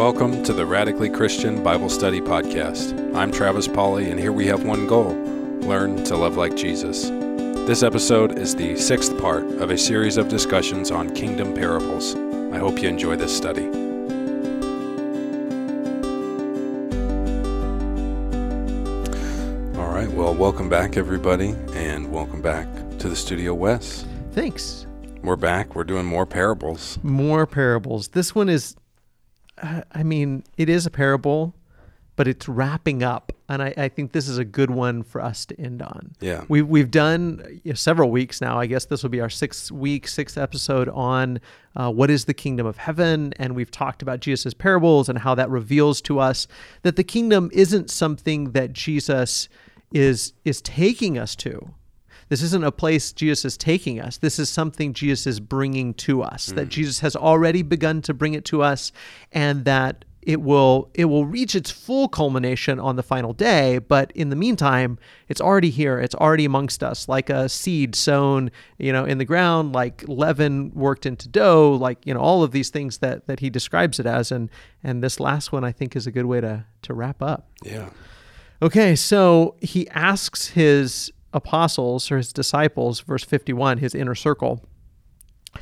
Welcome to the Radically Christian Bible Study Podcast. I'm Travis Pauley, and here we have one goal learn to love like Jesus. This episode is the sixth part of a series of discussions on kingdom parables. I hope you enjoy this study. All right, well, welcome back, everybody, and welcome back to the studio, Wes. Thanks. We're back. We're doing more parables. More parables. This one is, uh, I mean, it is a parable, but it's wrapping up. And I, I think this is a good one for us to end on. Yeah. We've, we've done you know, several weeks now. I guess this will be our sixth week, sixth episode on uh, what is the kingdom of heaven. And we've talked about Jesus' parables and how that reveals to us that the kingdom isn't something that Jesus is is taking us to. This isn't a place Jesus is taking us. This is something Jesus is bringing to us. That hmm. Jesus has already begun to bring it to us, and that it will it will reach its full culmination on the final day. But in the meantime, it's already here. It's already amongst us, like a seed sown, you know, in the ground, like leaven worked into dough, like you know, all of these things that that he describes it as. And and this last one, I think, is a good way to to wrap up. Yeah. Okay, so he asks his apostles or his disciples, verse 51, his inner circle,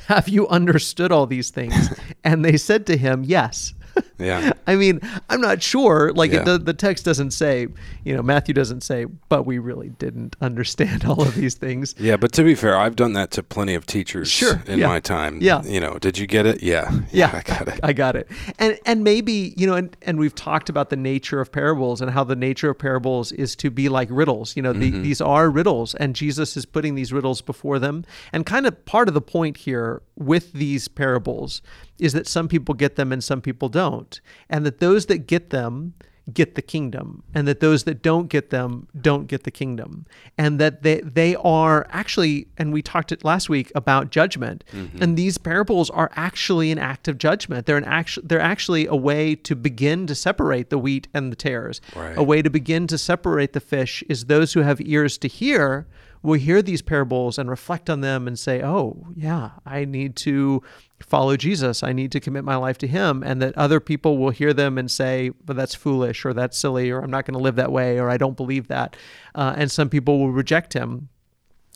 Have you understood all these things? and they said to him, Yes. Yeah. I mean, I'm not sure. Like Yeah. the the text doesn't say, you know, Matthew doesn't say, but we really didn't understand all of these things. Yeah, but to be fair, I've done that to plenty of teachers Sure, in yeah. my time. Yeah. You know, did you get it? Yeah. Yeah, I got it. I got it. And and maybe you know, and, and we've talked about the nature of parables and how the nature of parables is to be like riddles. You know, the, Mm-hmm. these are riddles, and Jesus is putting these riddles before them. And kind of part of the point here with these parables is that some people get them and some people don't, and that those that get them get the kingdom and that those that don't get them don't get the kingdom and that they they are actually and we talked it last week about judgment. Mm-hmm. And these parables are actually an act of judgment. They're an actual they're actually a way to begin to separate the wheat and the tares. Right. a way to begin to separate the fish is those who have ears to hear will hear these parables and reflect on them and say oh yeah i need to follow Jesus. I need to commit my life to him. And that other people will hear them and say, but that's foolish or that's silly or I'm not going to live that way or I don't believe that. Uh, and some people will reject him.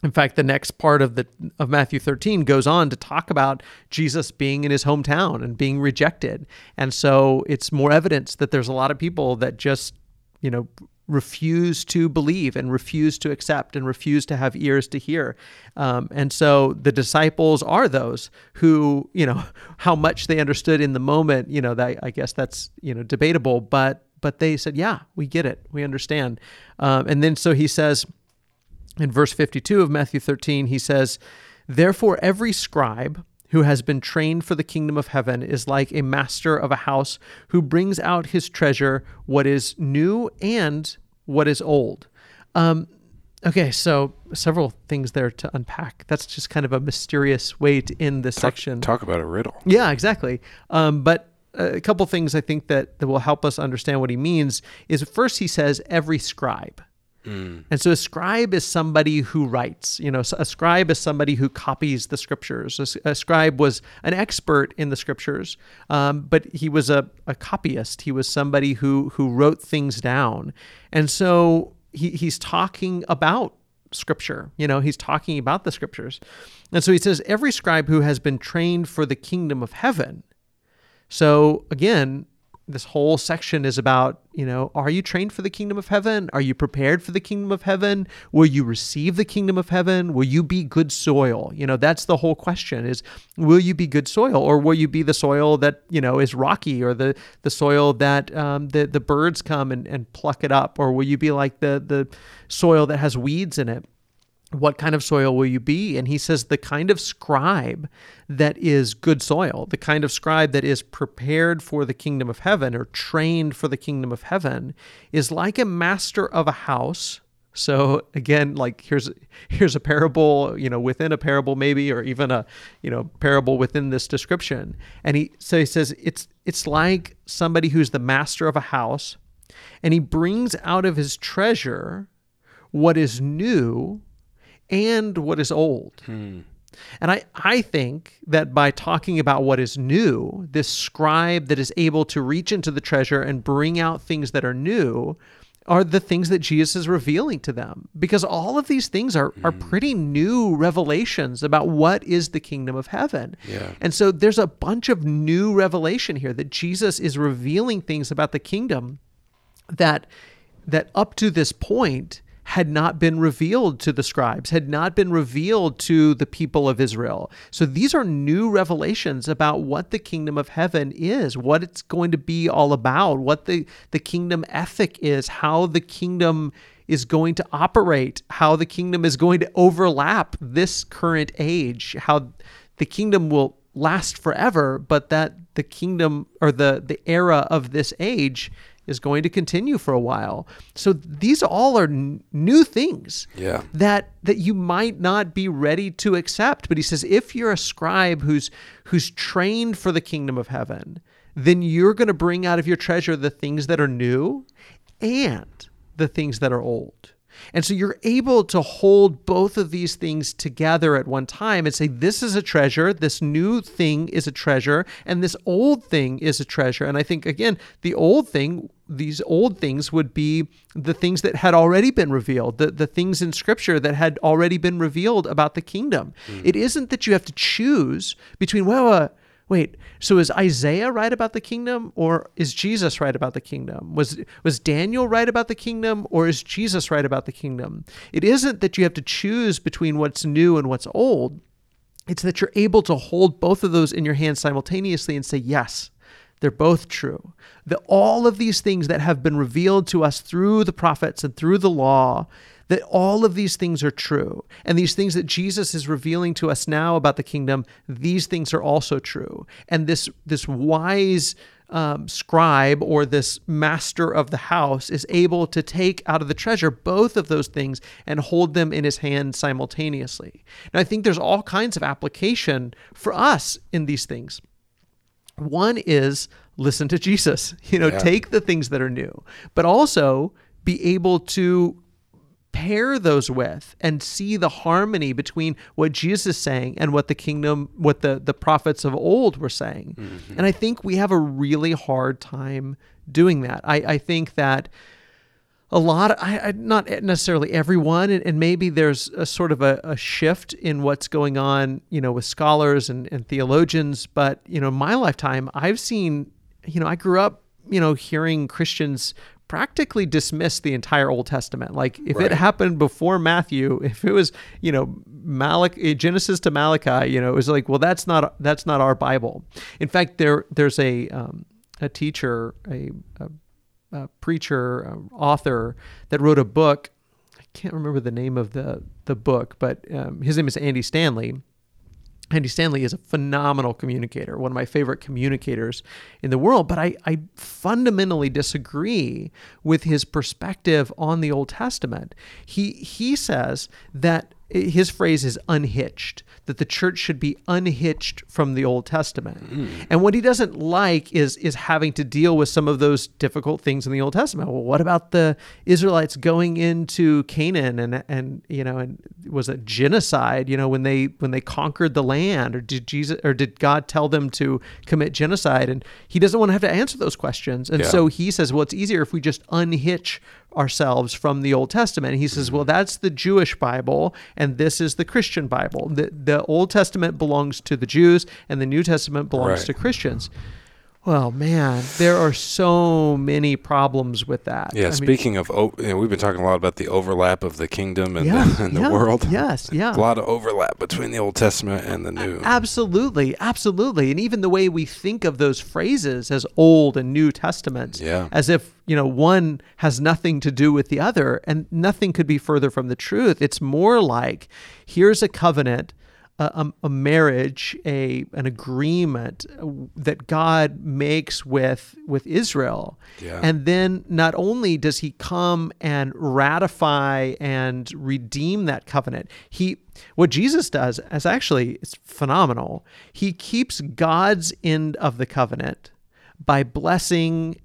In fact, the next part of the of Matthew 13 goes on to talk about Jesus being in his hometown and being rejected. And so it's more evidence that there's a lot of people that just, you know, refuse to believe and refuse to accept and refuse to have ears to hear. Um, and so the disciples are those who, you know, how much they understood in the moment, you know, that I guess that's, you know, debatable, but but they said, yeah, we get it. We understand. Um, and then so he says, in verse 52 of Matthew 13, he says, Therefore, every scribe who has been trained for the kingdom of heaven is like a master of a house who brings out his treasure, what is new and what is old. Um, okay, so several things there to unpack. That's just kind of a mysterious way to end this section. Talk about a riddle. Yeah, exactly. Um, but a couple things I think that, that will help us understand what he means is first he says every scribe. And so a scribe is somebody who writes. You know, a scribe is somebody who copies the scriptures. A scribe was an expert in the scriptures, um, but he was a, a copyist. He was somebody who who wrote things down. And so he, he's talking about scripture. You know, he's talking about the scriptures. And so he says, every scribe who has been trained for the kingdom of heaven. So again, this whole section is about, you know, are you trained for the kingdom of heaven? Are you prepared for the kingdom of heaven? Will you receive the kingdom of heaven? Will you be good soil? You know, that's the whole question is will you be good soil or will you be the soil that, you know, is rocky or the, the soil that um, the, the birds come and, and pluck it up? Or will you be like the, the soil that has weeds in it? What kind of soil will you be? And he says, the kind of scribe that is good soil, the kind of scribe that is prepared for the kingdom of heaven or trained for the kingdom of heaven, is like a master of a house. So again, like here's here's a parable, you know, within a parable maybe, or even a you know parable within this description. And he so he says it's it's like somebody who's the master of a house, and he brings out of his treasure what is new and what is old. Hmm. And I, I think that by talking about what is new, this scribe that is able to reach into the treasure and bring out things that are new are the things that Jesus is revealing to them. Because all of these things are, are hmm. pretty new revelations about what is the kingdom of heaven. Yeah. And so there's a bunch of new revelation here that Jesus is revealing things about the kingdom that that up to this point had not been revealed to the scribes, had not been revealed to the people of Israel. So these are new revelations about what the kingdom of heaven is, what it's going to be all about, what the, the kingdom ethic is, how the kingdom is going to operate, how the kingdom is going to overlap this current age, how the kingdom will last forever, but that the kingdom or the, the era of this age is going to continue for a while. So these all are n- new things Yeah. that that you might not be ready to accept. But he says if you're a scribe who's who's trained for the kingdom of heaven, then you're going to bring out of your treasure the things that are new and the things that are old. And so you're able to hold both of these things together at one time and say, this is a treasure, this new thing is a treasure, and this old thing is a treasure. And I think, again, the old thing, these old things would be the things that had already been revealed, the, the things in Scripture that had already been revealed about the kingdom. It isn't that you have to choose between, well, uh, wait so is isaiah right about the kingdom or is jesus right about the kingdom? Was was daniel right about the kingdom or is jesus right about the kingdom? It isn't that you have to choose between what's new and what's old. It's that you're able to hold both of those in your hand simultaneously and say yes they're both true. That all of these things that have been revealed to us through the prophets and through the law that all of these things are true. And these things that Jesus is revealing to us now about the kingdom, these things are also true. And this this wise um, scribe or this master of the house is able to take out of the treasure both of those things and hold them in his hand simultaneously. And I think there's all kinds of application for us in these things. One is listen to Jesus, you know, Yeah. take the things that are new, but also be able to pair those with and see the harmony between what Jesus is saying and what the kingdom, what the, the prophets of old were saying. Mm-hmm. And I think we have a really hard time doing that. I, I think that a lot of, I, I not necessarily everyone and, and maybe there's a sort of a, a shift in what's going on you know with scholars and, and theologians but you know in my lifetime i've seen you know i grew up you know hearing christians practically dismiss the entire old testament like if Right. it happened before matthew if it was you know Malachi, genesis to malachi you know it was like well that's not that's not our bible in fact there there's a um, a teacher a, a a preacher, um, author that wrote a book. I can't remember the name of the the book, but um, his name is Andy Stanley. Andy Stanley is a phenomenal communicator, one of my favorite communicators in the world. But I, I fundamentally disagree with his perspective on the Old Testament. He he says that his phrase is unhitched, that the church should be unhitched from the Old Testament. Hmm. And what he doesn't like is is having to deal with some of those difficult things in the Old Testament. Well, what about the Israelites going into Canaan and and you know and was it genocide, you know, when they when they conquered the land or did Jesus or did God tell them to commit genocide and he doesn't want to have to answer those questions. And Yeah. so he says, well, it's easier if we just unhitch ourselves from the Old Testament. He says, well, that's the Jewish Bible and this is the Christian Bible. The, the Old Testament belongs to the Jews and the New Testament belongs Right. to Christians. Well, man, there are so many problems with that. Yeah, I mean, speaking of, o- you know, we've been talking a lot about the overlap of the kingdom and yeah, the, and the world. Yes, yeah. A lot of overlap between the Old Testament and the New. Absolutely, absolutely. And even the way we think of those phrases as Old and New Testaments, Yeah. as if, you know, one has nothing to do with the other, and nothing could be further from the truth. It's more like here's a covenant. A, a, marriage, a an agreement that God makes with with Israel, Yeah. and then not only does He come and ratify and redeem that covenant, He what Jesus does is actually it's phenomenal. He keeps God's end of the covenant by blessing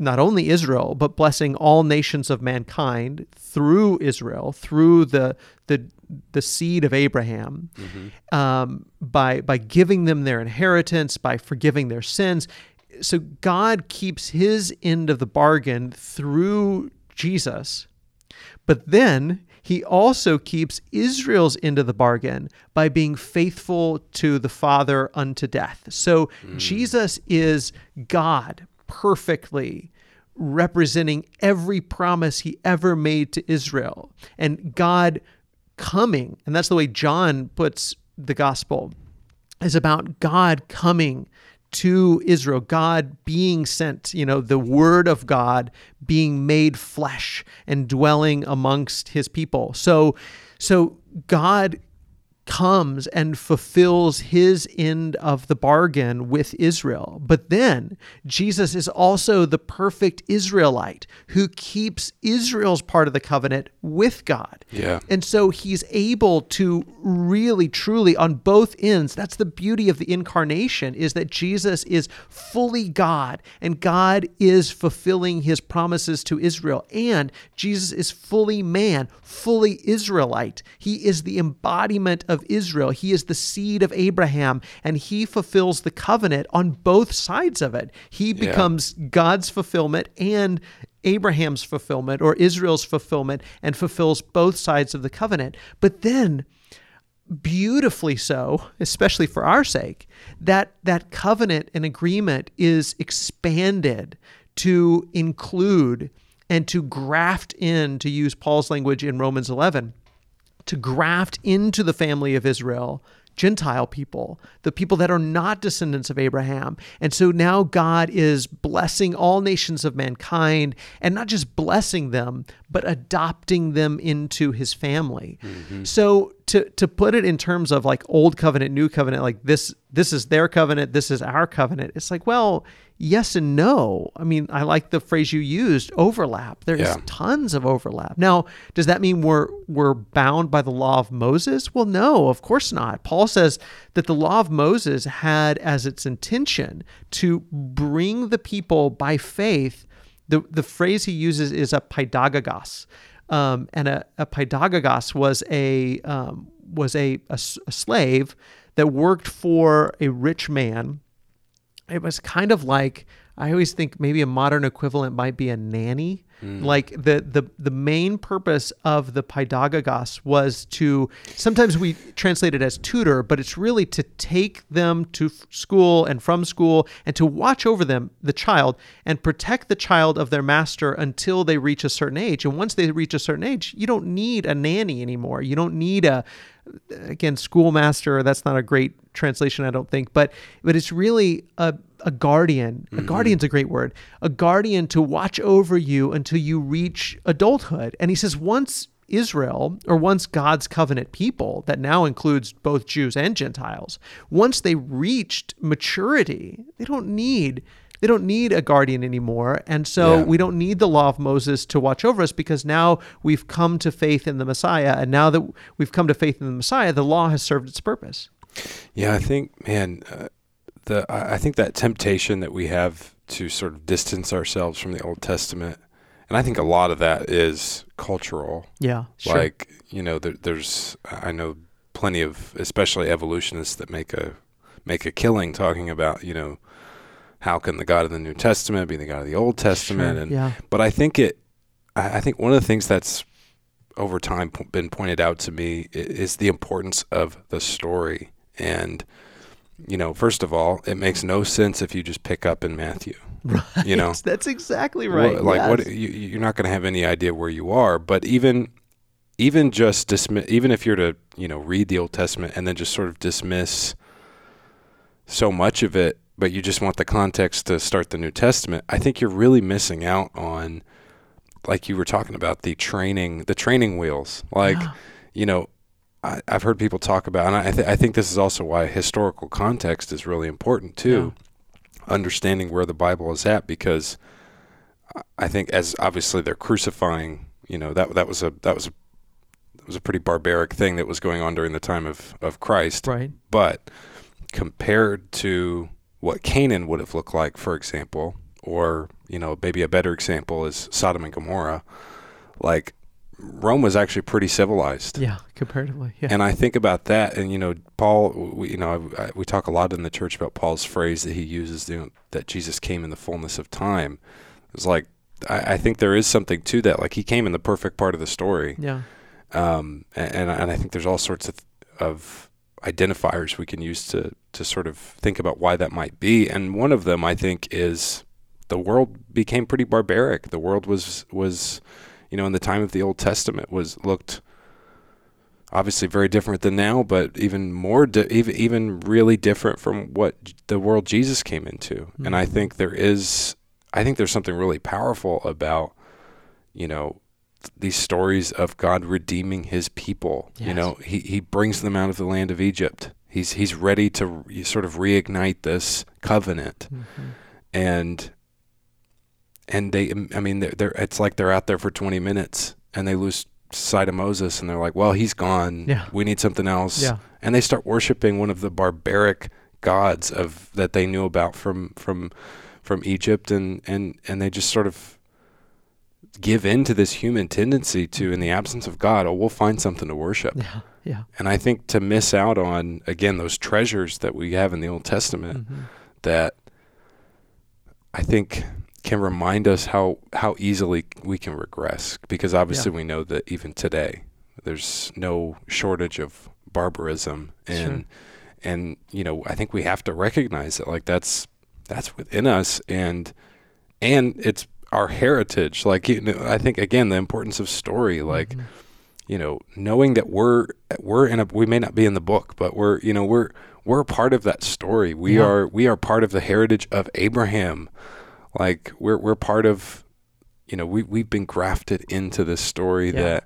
not only Israel, but blessing all nations of mankind through Israel, through the the the seed of Abraham, mm-hmm. um, by by giving them their inheritance, by forgiving their sins. So God keeps His end of the bargain through Jesus, but then He also keeps Israel's end of the bargain by being faithful to the Father unto death. So mm. Jesus is God perfectly representing every promise he ever made to Israel. And God coming, and that's the way John puts the gospel, is about God coming to Israel, God being sent, you know, the word of God being made flesh and dwelling amongst his people. So so God comes and fulfills his end of the bargain with Israel. But then Jesus is also the perfect Israelite who keeps Israel's part of the covenant with God. Yeah. And so he's able to really truly on both ends. That's the beauty of the incarnation is that Jesus is fully God and God is fulfilling his promises to Israel and Jesus is fully man, fully Israelite. He is the embodiment of of Israel. He is the seed of Abraham, and he fulfills the covenant on both sides of it. He becomes yeah. God's fulfillment and Abraham's fulfillment or Israel's fulfillment and fulfills both sides of the covenant. But then, beautifully so, especially for our sake, that that covenant and agreement is expanded to include and to graft in, to use Paul's language in Romans 11, to graft into the family of Israel Gentile people, the people that are not descendants of Abraham. And so now God is blessing all nations of mankind and not just blessing them, but adopting them into his family. Mm-hmm. So to to put it in terms of like old covenant, new covenant, like this this is their covenant, this is our covenant. It's like, well, yes and no. I mean, I like the phrase you used, overlap. There's yeah. tons of overlap. Now, does that mean we're we're bound by the law of Moses? Well, no, of course not. Paul says that the law of Moses had as its intention to bring the people by faith. The the phrase he uses is a paidagogos. Um, and a, a paidagogos was a um, was a, a, a slave that worked for a rich man it was kind of like I always think maybe a modern equivalent might be a nanny. Mm. Like the the the main purpose of the paidagogos was to sometimes we translate it as tutor, but it's really to take them to school and from school and to watch over them, the child, and protect the child of their master until they reach a certain age. And once they reach a certain age, you don't need a nanny anymore. You don't need a again schoolmaster that's not a great translation i don't think but but it's really a, a guardian. Mm-hmm. a guardian's a great word. A guardian to watch over you until you reach adulthood. And he says once Israel, or once God's covenant people, that now includes both Jews and Gentiles, once they reached maturity, they don't need they don't need a guardian anymore. And so yeah. we don't need the law of Moses to watch over us because now we've come to faith in the Messiah. And now that we've come to faith in the Messiah, the law has served its purpose. Yeah, I think, man, uh, the I think that temptation that we have to sort of distance ourselves from the Old Testament, and I think a lot of that is cultural. Yeah, sure. like you know, there, there's I know plenty of especially evolutionists that make a make a killing talking about you know how can the God of the New Testament be the God of the Old Testament? Sure, and yeah. but I think it, I think one of the things that's over time been pointed out to me is the importance of the story. And you know, first of all, it makes no sense if you just pick up in Matthew. Right. You know, that's exactly right. Well, like yes. what you, you're not going to have any idea where you are. But even even just dismiss, even if you're to you know read the Old Testament and then just sort of dismiss so much of it but you just want the context to start the New Testament, I think you're really missing out on, like you were talking about, the training, the training wheels. Like, yeah. you know, I, have heard people talk about, and I, th- I, think this is also why historical context is really important too, yeah. understanding where the Bible is at, because I think as obviously they're crucifying, you know, that that was a that was a that was a pretty barbaric thing that was going on during the time of of Christ, right? But compared to what Canaan would have looked like, for example, or you know maybe a better example is Sodom and Gomorrah. Like Rome was actually pretty civilized. Yeah, comparatively. Yeah. And I think about that, and you know, Paul. We, you know, I, we talk a lot in the church about Paul's phrase that he uses you know, that Jesus came in the fullness of time. It's like I, I, think there is something to that. Like he came in the perfect part of the story. Yeah. Um, and and I think there's all sorts of of identifiers we can use to to sort of think about why that might be. And one of them, I think, is the world became pretty barbaric. The world was was you know, in the time of the Old Testament was looked obviously very different than now, but even more, di- even even really different from what the world Jesus came into. Mm-hmm. And I think there is, I think there's something really powerful about, you know, these stories of God redeeming His people. Yes. You know, He He brings them out of the land of Egypt. He's He's ready to re- sort of reignite this covenant, mm-hmm. and and they, I mean, they're, they're, it's like they're out there for 20 minutes and they lose sight of Moses and they're like, well, he's gone. Yeah. We need something else. Yeah. And they start worshiping one of the barbaric gods of that they knew about from from from Egypt and and and they just sort of give in to this human tendency to in the absence of God, oh, we'll find something to worship. Yeah. Yeah. And I think to miss out on again those treasures that we have in the Old Testament mm-hmm. that I think can remind us how how easily we can regress because obviously yeah. we know that even today there's no shortage of barbarism and sure. and you know I think we have to recognize it like that's that's within us and and it's our heritage like you know, I think again the importance of story like mm-hmm. you know knowing that we're we're in a we may not be in the book but we're you know we're we're part of that story we yeah. are we are part of the heritage of Abraham like we're we're part of you know we we've been grafted into this story yeah. that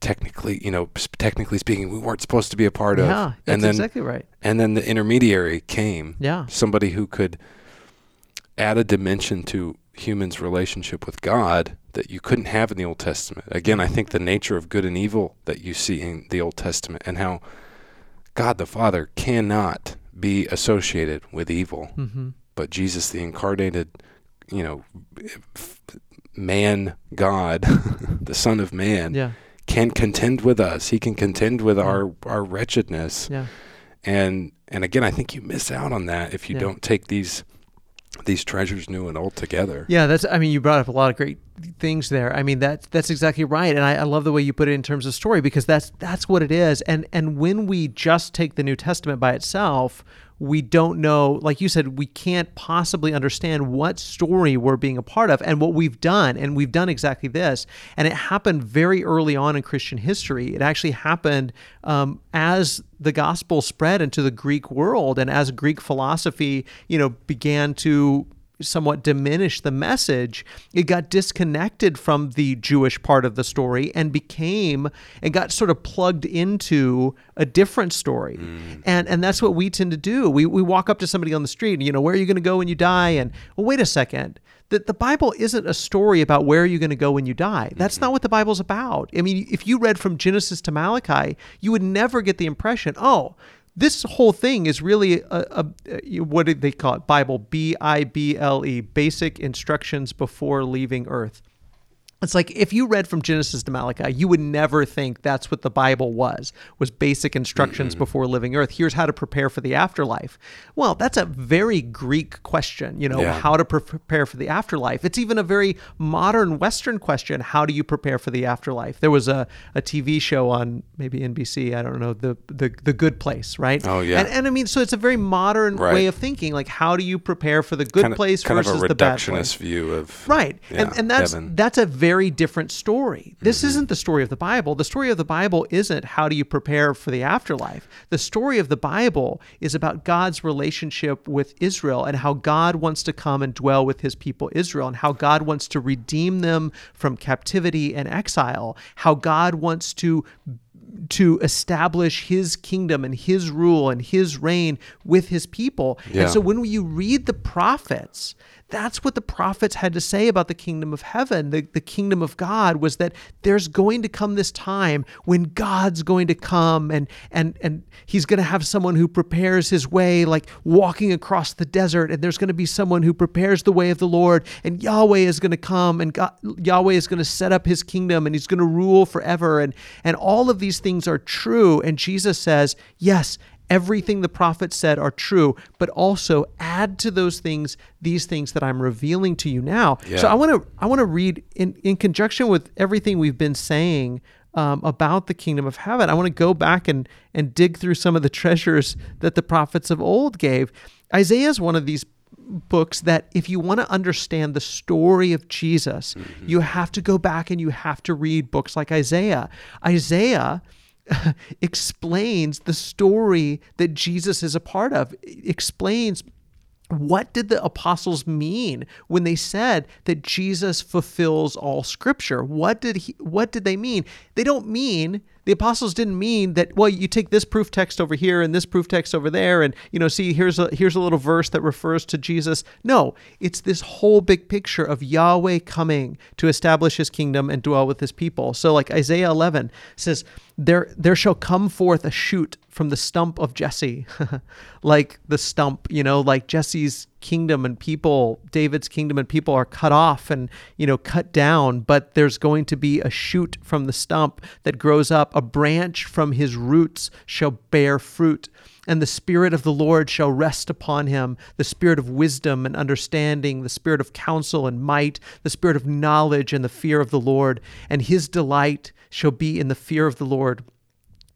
technically you know technically speaking we weren't supposed to be a part of. yeah, that's and then exactly right and then the intermediary came yeah somebody who could add a dimension to humans relationship with God that you couldn't have in the Old Testament again I think the nature of good and evil that you see in the Old Testament and how God the Father cannot be associated with evil mm-hmm. but Jesus the incarnated you know, man God, the Son of Man, yeah. can contend with us. He can contend with yeah. our our wretchedness. Yeah. And and again, I think you miss out on that if you don't take these these treasures new and old together. Yeah, that's. I mean, you brought up a lot of great things there. I mean, that's that's exactly right, and I, I, love the way you put it in terms of story because that's that's what it is. And and when we just take the New Testament by itself, we don't know, like you said, we can't possibly understand what story we're being a part of and what we've done. And we've done exactly this. And it happened very early on in Christian history. It actually happened um, as the gospel spread into the Greek world and as Greek philosophy, you know, began to somewhat diminish the message, it got disconnected from the Jewish part of the story and became and got sort of plugged into a different story. Mm. And and that's what we tend to do. We we walk up to somebody on the street and you know, where are you going to go when you die? And well, wait a second. That the Bible isn't a story about where you're going to go when you die. That's mm-hmm. not what the Bible's about. I mean, if you read from Genesis to Malachi, you would never get the impression, oh, this whole thing is really a, a, what did they call it? Bible, B I B L E, basic instructions before leaving Earth. It's like if you read from Genesis to Malachi, you would never think that's what the Bible was, was basic instructions mm-hmm. before living earth. Here's how to prepare for the afterlife. Well, that's a very Greek question, you know, yeah. how to pre- prepare for the afterlife. It's even a very modern Western question. How do you prepare for the afterlife? There was a, a TV show on maybe NBC, I don't know, the the, the good place, right? Oh yeah. And, and I mean, so it's a very modern right. way of thinking. Like how do you prepare for the good kind place of, versus the bad place? view of Right. Yeah, and and that's heaven. that's a very very different story. This mm-hmm. isn't the story of the Bible. The story of the Bible isn't how do you prepare for the afterlife. The story of the Bible is about God's relationship with Israel and how God wants to come and dwell with his people Israel and how God wants to redeem them from captivity and exile, how God wants to to establish his kingdom and his rule and his reign with his people. Yeah. And so when you read the prophets, That's what the prophets had to say about the kingdom of heaven. The, the kingdom of God was that there's going to come this time when God's going to come and and and he's going to have someone who prepares his way like walking across the desert and there's going to be someone who prepares the way of the Lord and Yahweh is going to come and God, Yahweh is going to set up his kingdom and he's going to rule forever and and all of these things are true and Jesus says, "Yes, everything the prophets said are true, but also add to those things these things that I'm revealing to you now. Yeah. So I want to I want to read in in conjunction with everything we've been saying um, about the kingdom of heaven. I want to go back and and dig through some of the treasures that the prophets of old gave. Isaiah is one of these books that if you want to understand the story of Jesus, mm-hmm. you have to go back and you have to read books like Isaiah. Isaiah explains the story that Jesus is a part of, explains what did the apostles mean when they said that Jesus fulfills all scripture? What did he what did they mean? They don't mean the apostles didn't mean that well you take this proof text over here and this proof text over there and you know see here's a here's a little verse that refers to Jesus no it's this whole big picture of Yahweh coming to establish his kingdom and dwell with his people so like Isaiah 11 says there there shall come forth a shoot from the stump of Jesse like the stump you know like Jesse's kingdom and people David's kingdom and people are cut off and you know cut down but there's going to be a shoot from the stump that grows up a branch from his roots shall bear fruit and the Spirit of the Lord shall rest upon him the Spirit of wisdom and understanding, the Spirit of counsel and might, the Spirit of knowledge and the fear of the Lord. And his delight shall be in the fear of the Lord.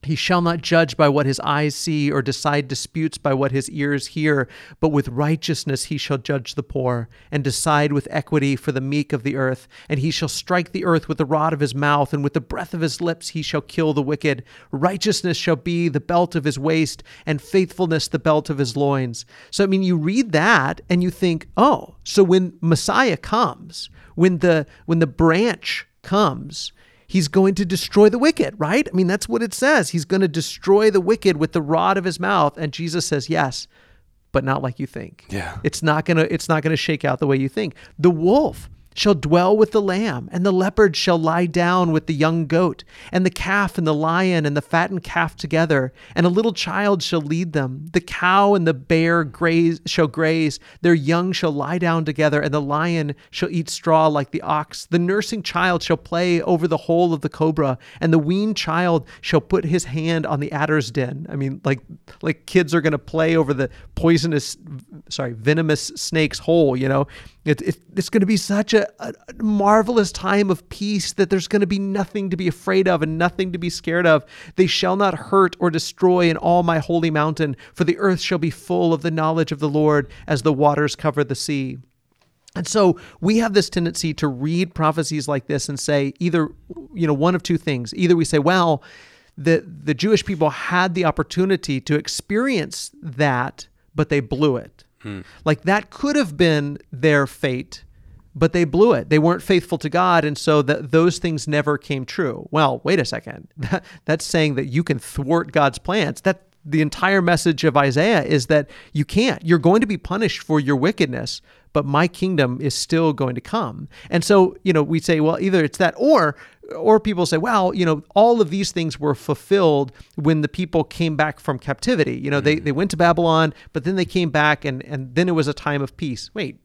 He shall not judge by what his eyes see, or decide disputes by what his ears hear, but with righteousness he shall judge the poor, and decide with equity for the meek of the earth. And he shall strike the earth with the rod of his mouth, and with the breath of his lips he shall kill the wicked. Righteousness shall be the belt of his waist, and faithfulness the belt of his loins. So, I mean, you read that and you think, oh, so when Messiah comes, when the when the branch comes, he's going to destroy the wicked, right? I mean, that's what it says. He's going to destroy the wicked with the rod of his mouth. And Jesus says, yes, but not like you think. Yeah. It's not going to it's not going to shake out the way you think. The wolf shall dwell with the lamb, and the leopard shall lie down with the young goat, and the calf and the lion and the fattened calf together, and a little child shall lead them. The cow and the bear graze, shall graze, their young shall lie down together, and the lion shall eat straw like the ox. The nursing child shall play over the hole of the cobra, and the weaned child shall put his hand on the adder's den. I mean, like like kids are going to play over the poisonous, sorry, venomous snake's hole, you know. It, it, it's going to be such a, a, marvelous time of peace that there's going to be nothing to be afraid of and nothing to be scared of. They shall not hurt or destroy in all my holy mountain, for the earth shall be full of the knowledge of the Lord as the waters cover the sea. And so we have this tendency to read prophecies like this and say either, you know, one of two things. Either we say, well, the, the Jewish people had the opportunity to experience that, but they blew it Hmm. Like that could have been their fate, but they blew it. They weren't faithful to God, and so that those things never came true. Well, wait a second. That, that's saying that you can thwart God's plans. That the entire message of Isaiah is that you can't. You're going to be punished for your wickedness, but my kingdom is still going to come. And so, you know, we say, well, either it's that or or people say, well, you know, all of these things were fulfilled when the people came back from captivity. You know, mm-hmm. they, they went to Babylon, but then they came back and, and then it was a time of peace. Wait,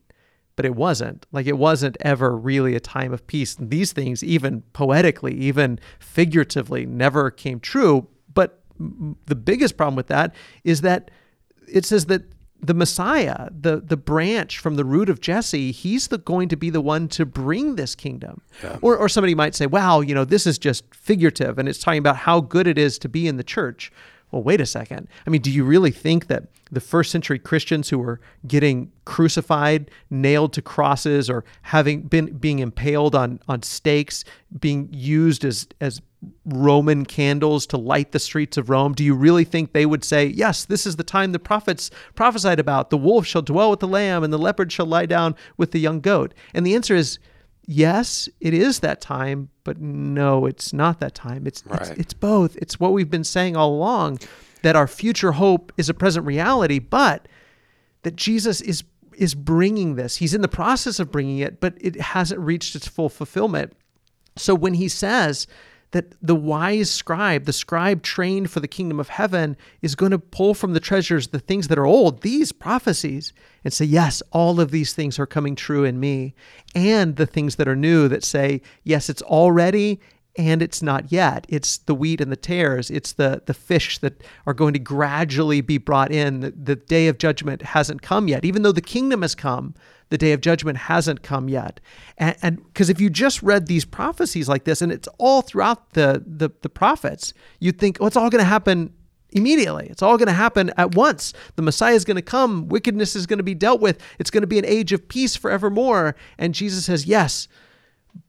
but it wasn't. Like it wasn't ever really a time of peace. And these things, even poetically, even figuratively, never came true. But the biggest problem with that is that it says that the Messiah, the the branch from the root of Jesse, he's the going to be the one to bring this kingdom. Yeah. Or or somebody might say, "Wow, you know, this is just figurative and it's talking about how good it is to be in the church." Well, wait a second. I mean, do you really think that the first century Christians who were getting crucified, nailed to crosses or having been being impaled on on stakes, being used as as Roman candles to light the streets of Rome, do you really think they would say, Yes, this is the time the prophets prophesied about? The wolf shall dwell with the lamb, and the leopard shall lie down with the young goat? And the answer is, Yes, it is that time, but no, it's not that time. It's, right. it's, it's both. It's what we've been saying all along that our future hope is a present reality, but that Jesus is is bringing this. He's in the process of bringing it, but it hasn't reached its full fulfillment. So when he says that the wise scribe, the scribe trained for the kingdom of heaven, is going to pull from the treasures the things that are old, these prophecies, and say, Yes, all of these things are coming true in me. And the things that are new that say, Yes, it's already and it's not yet. It's the wheat and the tares. It's the the fish that are going to gradually be brought in. The, the day of judgment hasn't come yet, even though the kingdom has come the day of judgment hasn't come yet. And because if you just read these prophecies like this, and it's all throughout the the, the prophets, you'd think, oh, it's all going to happen immediately. It's all going to happen at once. The Messiah is going to come. Wickedness is going to be dealt with. It's going to be an age of peace forevermore. And Jesus says, yes,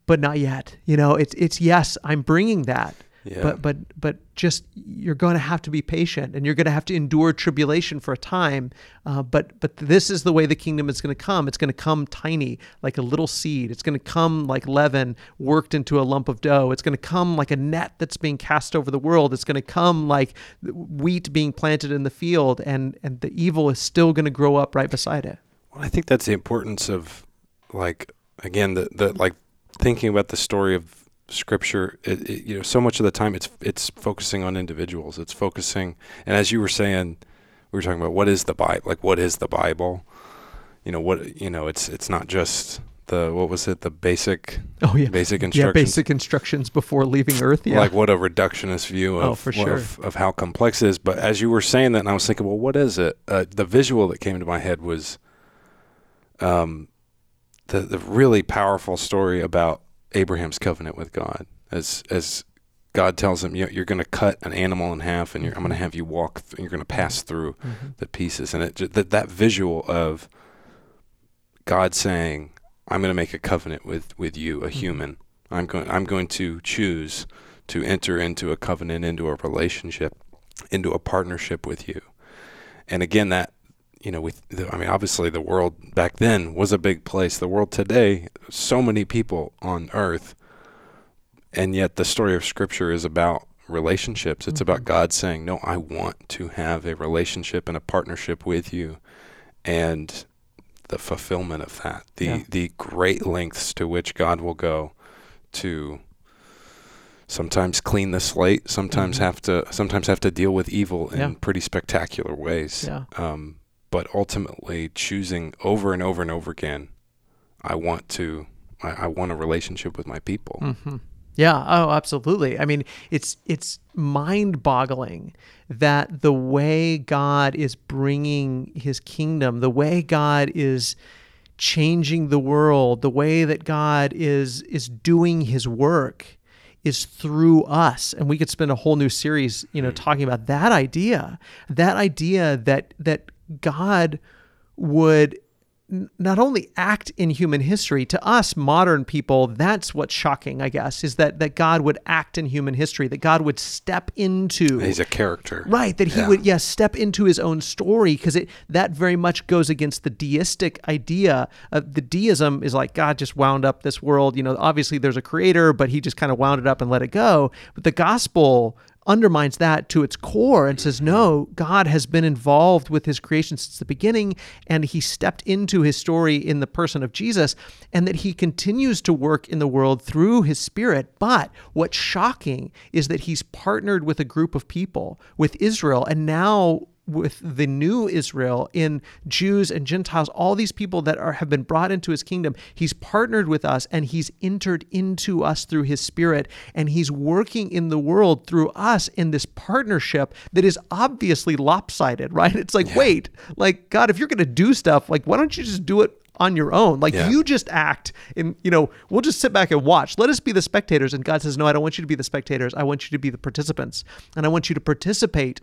but not yet. You know, it's it's yes, I'm bringing that. Yeah. But but but just you're going to have to be patient, and you're going to have to endure tribulation for a time. Uh, but but this is the way the kingdom is going to come. It's going to come tiny, like a little seed. It's going to come like leaven worked into a lump of dough. It's going to come like a net that's being cast over the world. It's going to come like wheat being planted in the field, and and the evil is still going to grow up right beside it. Well, I think that's the importance of like again the the like thinking about the story of scripture it, it, you know so much of the time it's it's focusing on individuals. It's focusing and as you were saying we were talking about what is the bible like what is the bible? You know what you know it's it's not just the what was it the basic oh yeah. basic instructions. yeah basic instructions before leaving earth yeah. Like what a reductionist view oh, of, oh, for sure. of, of how complex it is. But as you were saying that and i was thinking well what is it? Uh, the visual that came to my head was um the the really powerful story about Abraham's covenant with God, as as God tells him, you are going to cut an animal in half, and I'm going to have you walk. Th- you're going to pass through mm-hmm. the pieces, and it that that visual of God saying, "I'm going to make a covenant with with you, a mm-hmm. human. I'm going I'm going to choose to enter into a covenant, into a relationship, into a partnership with you." And again, that you know, with I mean, obviously the world back then was a big place. The world today, so many people on earth, and yet the story of Scripture is about relationships. It's mm-hmm. about God saying, "No, I want to have a relationship and a partnership with you," and the fulfillment of that, the yeah. the great lengths to which God will go to sometimes clean the slate, sometimes mm-hmm. have to sometimes have to deal with evil in yeah. pretty spectacular ways. Yeah. Um, but ultimately choosing over and over and over again, I want to, I, I want a relationship with my people. Mm-hmm. Yeah. Oh, absolutely. I mean, it's it's mind-boggling that the way God is bringing His kingdom, the way God is changing the world, the way that God is is doing His work is through us and we could spend a whole new series you know hmm. talking about that idea that idea that that God would not only act in human history to us modern people that's what's shocking i guess is that that god would act in human history that god would step into he's a character right that he yeah. would yes yeah, step into his own story because it that very much goes against the deistic idea of the deism is like god just wound up this world you know obviously there's a creator but he just kind of wound it up and let it go but the gospel undermines that to its core and says, no, God has been involved with his creation since the beginning, and he stepped into his story in the person of Jesus, and that he continues to work in the world through his spirit. But what's shocking is that he's partnered with a group of people, with Israel, and now with the new Israel in Jews and Gentiles, all these people that are have been brought into his kingdom. He's partnered with us and he's entered into us through his spirit and he's working in the world through us in this partnership that is obviously lopsided, right? It's like, yeah. wait, like God, if you're going to do stuff, like why don't you just do it on your own. Like yeah. you just act and you know, we'll just sit back and watch. Let us be the spectators. And God says, No, I don't want you to be the spectators. I want you to be the participants. And I want you to participate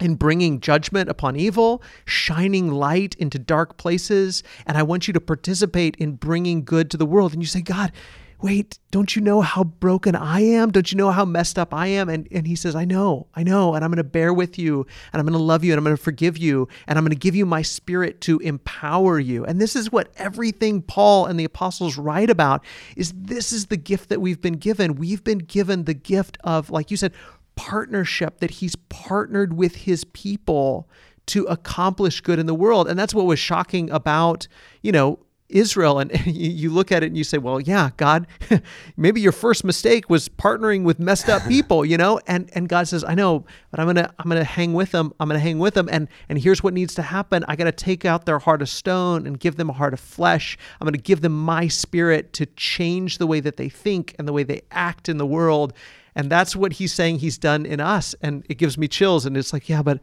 in bringing judgment upon evil, shining light into dark places, and I want you to participate in bringing good to the world. And you say, God, wait, don't you know how broken I am? Don't you know how messed up I am? And, and he says, I know, I know, and I'm going to bear with you, and I'm going to love you, and I'm going to forgive you, and I'm going to give you my spirit to empower you. And this is what everything Paul and the apostles write about is this is the gift that we've been given. We've been given the gift of, like you said, partnership that he's partnered with his people to accomplish good in the world. And that's what was shocking about, you know, Israel. And you look at it and you say, well, yeah, God, maybe your first mistake was partnering with messed up people, you know? And and God says, I know, but I'm gonna I'm gonna hang with them. I'm gonna hang with them. And and here's what needs to happen. I gotta take out their heart of stone and give them a heart of flesh. I'm gonna give them my spirit to change the way that they think and the way they act in the world. And that's what he's saying he's done in us. And it gives me chills. And it's like, yeah, but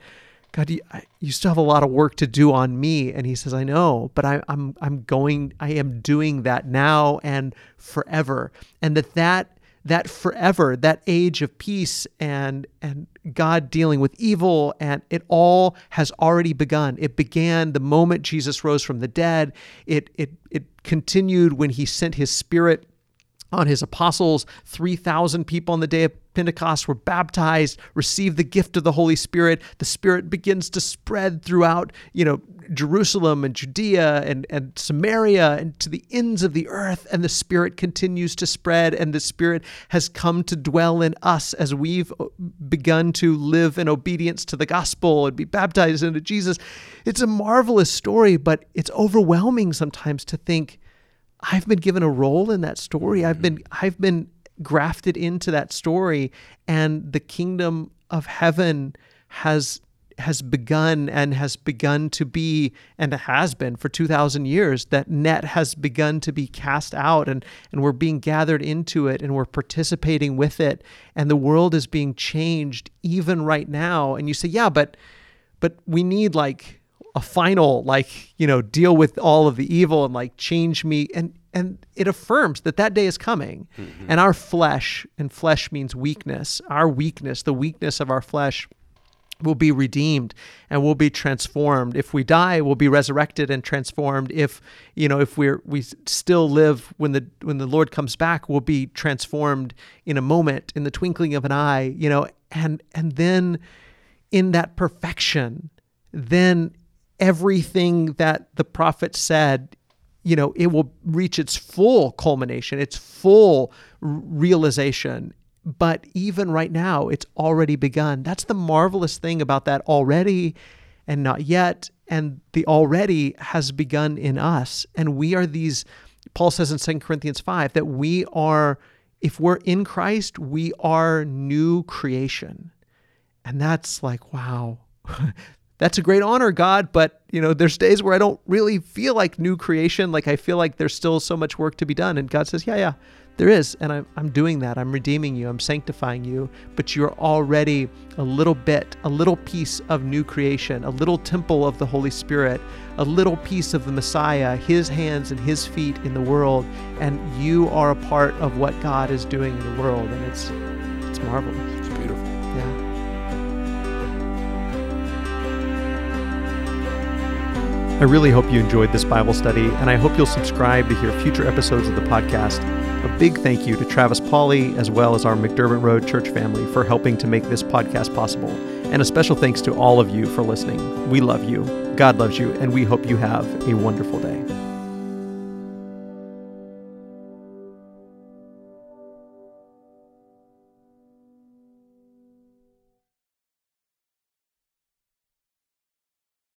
God, you, you still have a lot of work to do on me. And he says, I know, but I, I'm, I'm going, I am doing that now and forever. And that that, that forever, that age of peace and, and God dealing with evil and it all has already begun. It began the moment Jesus rose from the dead. It, it, it continued when he sent his spirit on his apostles. 3,000 people on the day of Pentecost were baptized, received the gift of the Holy Spirit. The Spirit begins to spread throughout, you know, Jerusalem and Judea and, and Samaria and to the ends of the earth. And the Spirit continues to spread, and the Spirit has come to dwell in us as we've uh, begun to live in obedience to the gospel and be baptized into Jesus. It's a marvelous story, but it's overwhelming sometimes to think I've been given a role in that story. I've been mm-hmm. I've been grafted into that story and the kingdom of heaven has has begun and has begun to be and has been for 2000 years that net has begun to be cast out and and we're being gathered into it and we're participating with it and the world is being changed even right now and you say yeah but but we need like a final like you know deal with all of the evil and like change me. And and it affirms that that day is coming. Mm-hmm. and our flesh and flesh means weakness. Our weakness the weakness of our flesh will be redeemed and will be transformed. If we die we'll be resurrected and transformed. If you know if we're we still live when the when the lord comes back we'll be transformed in a moment in the twinkling of an eye you know. And and then in that perfection then everything that the prophet said, you know, it will reach its full culmination, its full realization. But even right now, it's already begun. That's the marvelous thing about that already and not yet. And the already has begun in us. And we are these, Paul says in 2 Corinthians 5, that we are, if we're in Christ, we are new creation. And that's like, wow, that's a great honor, God. But, you know, there's days where I don't really feel like new creation. Like I feel like there's still so much work to be done. And God says, yeah, yeah, there is. And I'm, I'm doing that. I'm redeeming you. I'm sanctifying you. But you're already a little bit, a little piece of new creation, a little temple of the Holy Spirit, a little piece of the Messiah, his hands and his feet in the world. And you are a part of what God is doing in the world. And it's, it's marvelous. I really hope you enjoyed this Bible study, and I hope you'll subscribe to hear future episodes of the podcast. A big thank you to Travis Pauley, as well as our McDermott Road church family, for helping to make this podcast possible. And a special thanks to all of you for listening. We love you, God loves you, and we hope you have a wonderful day.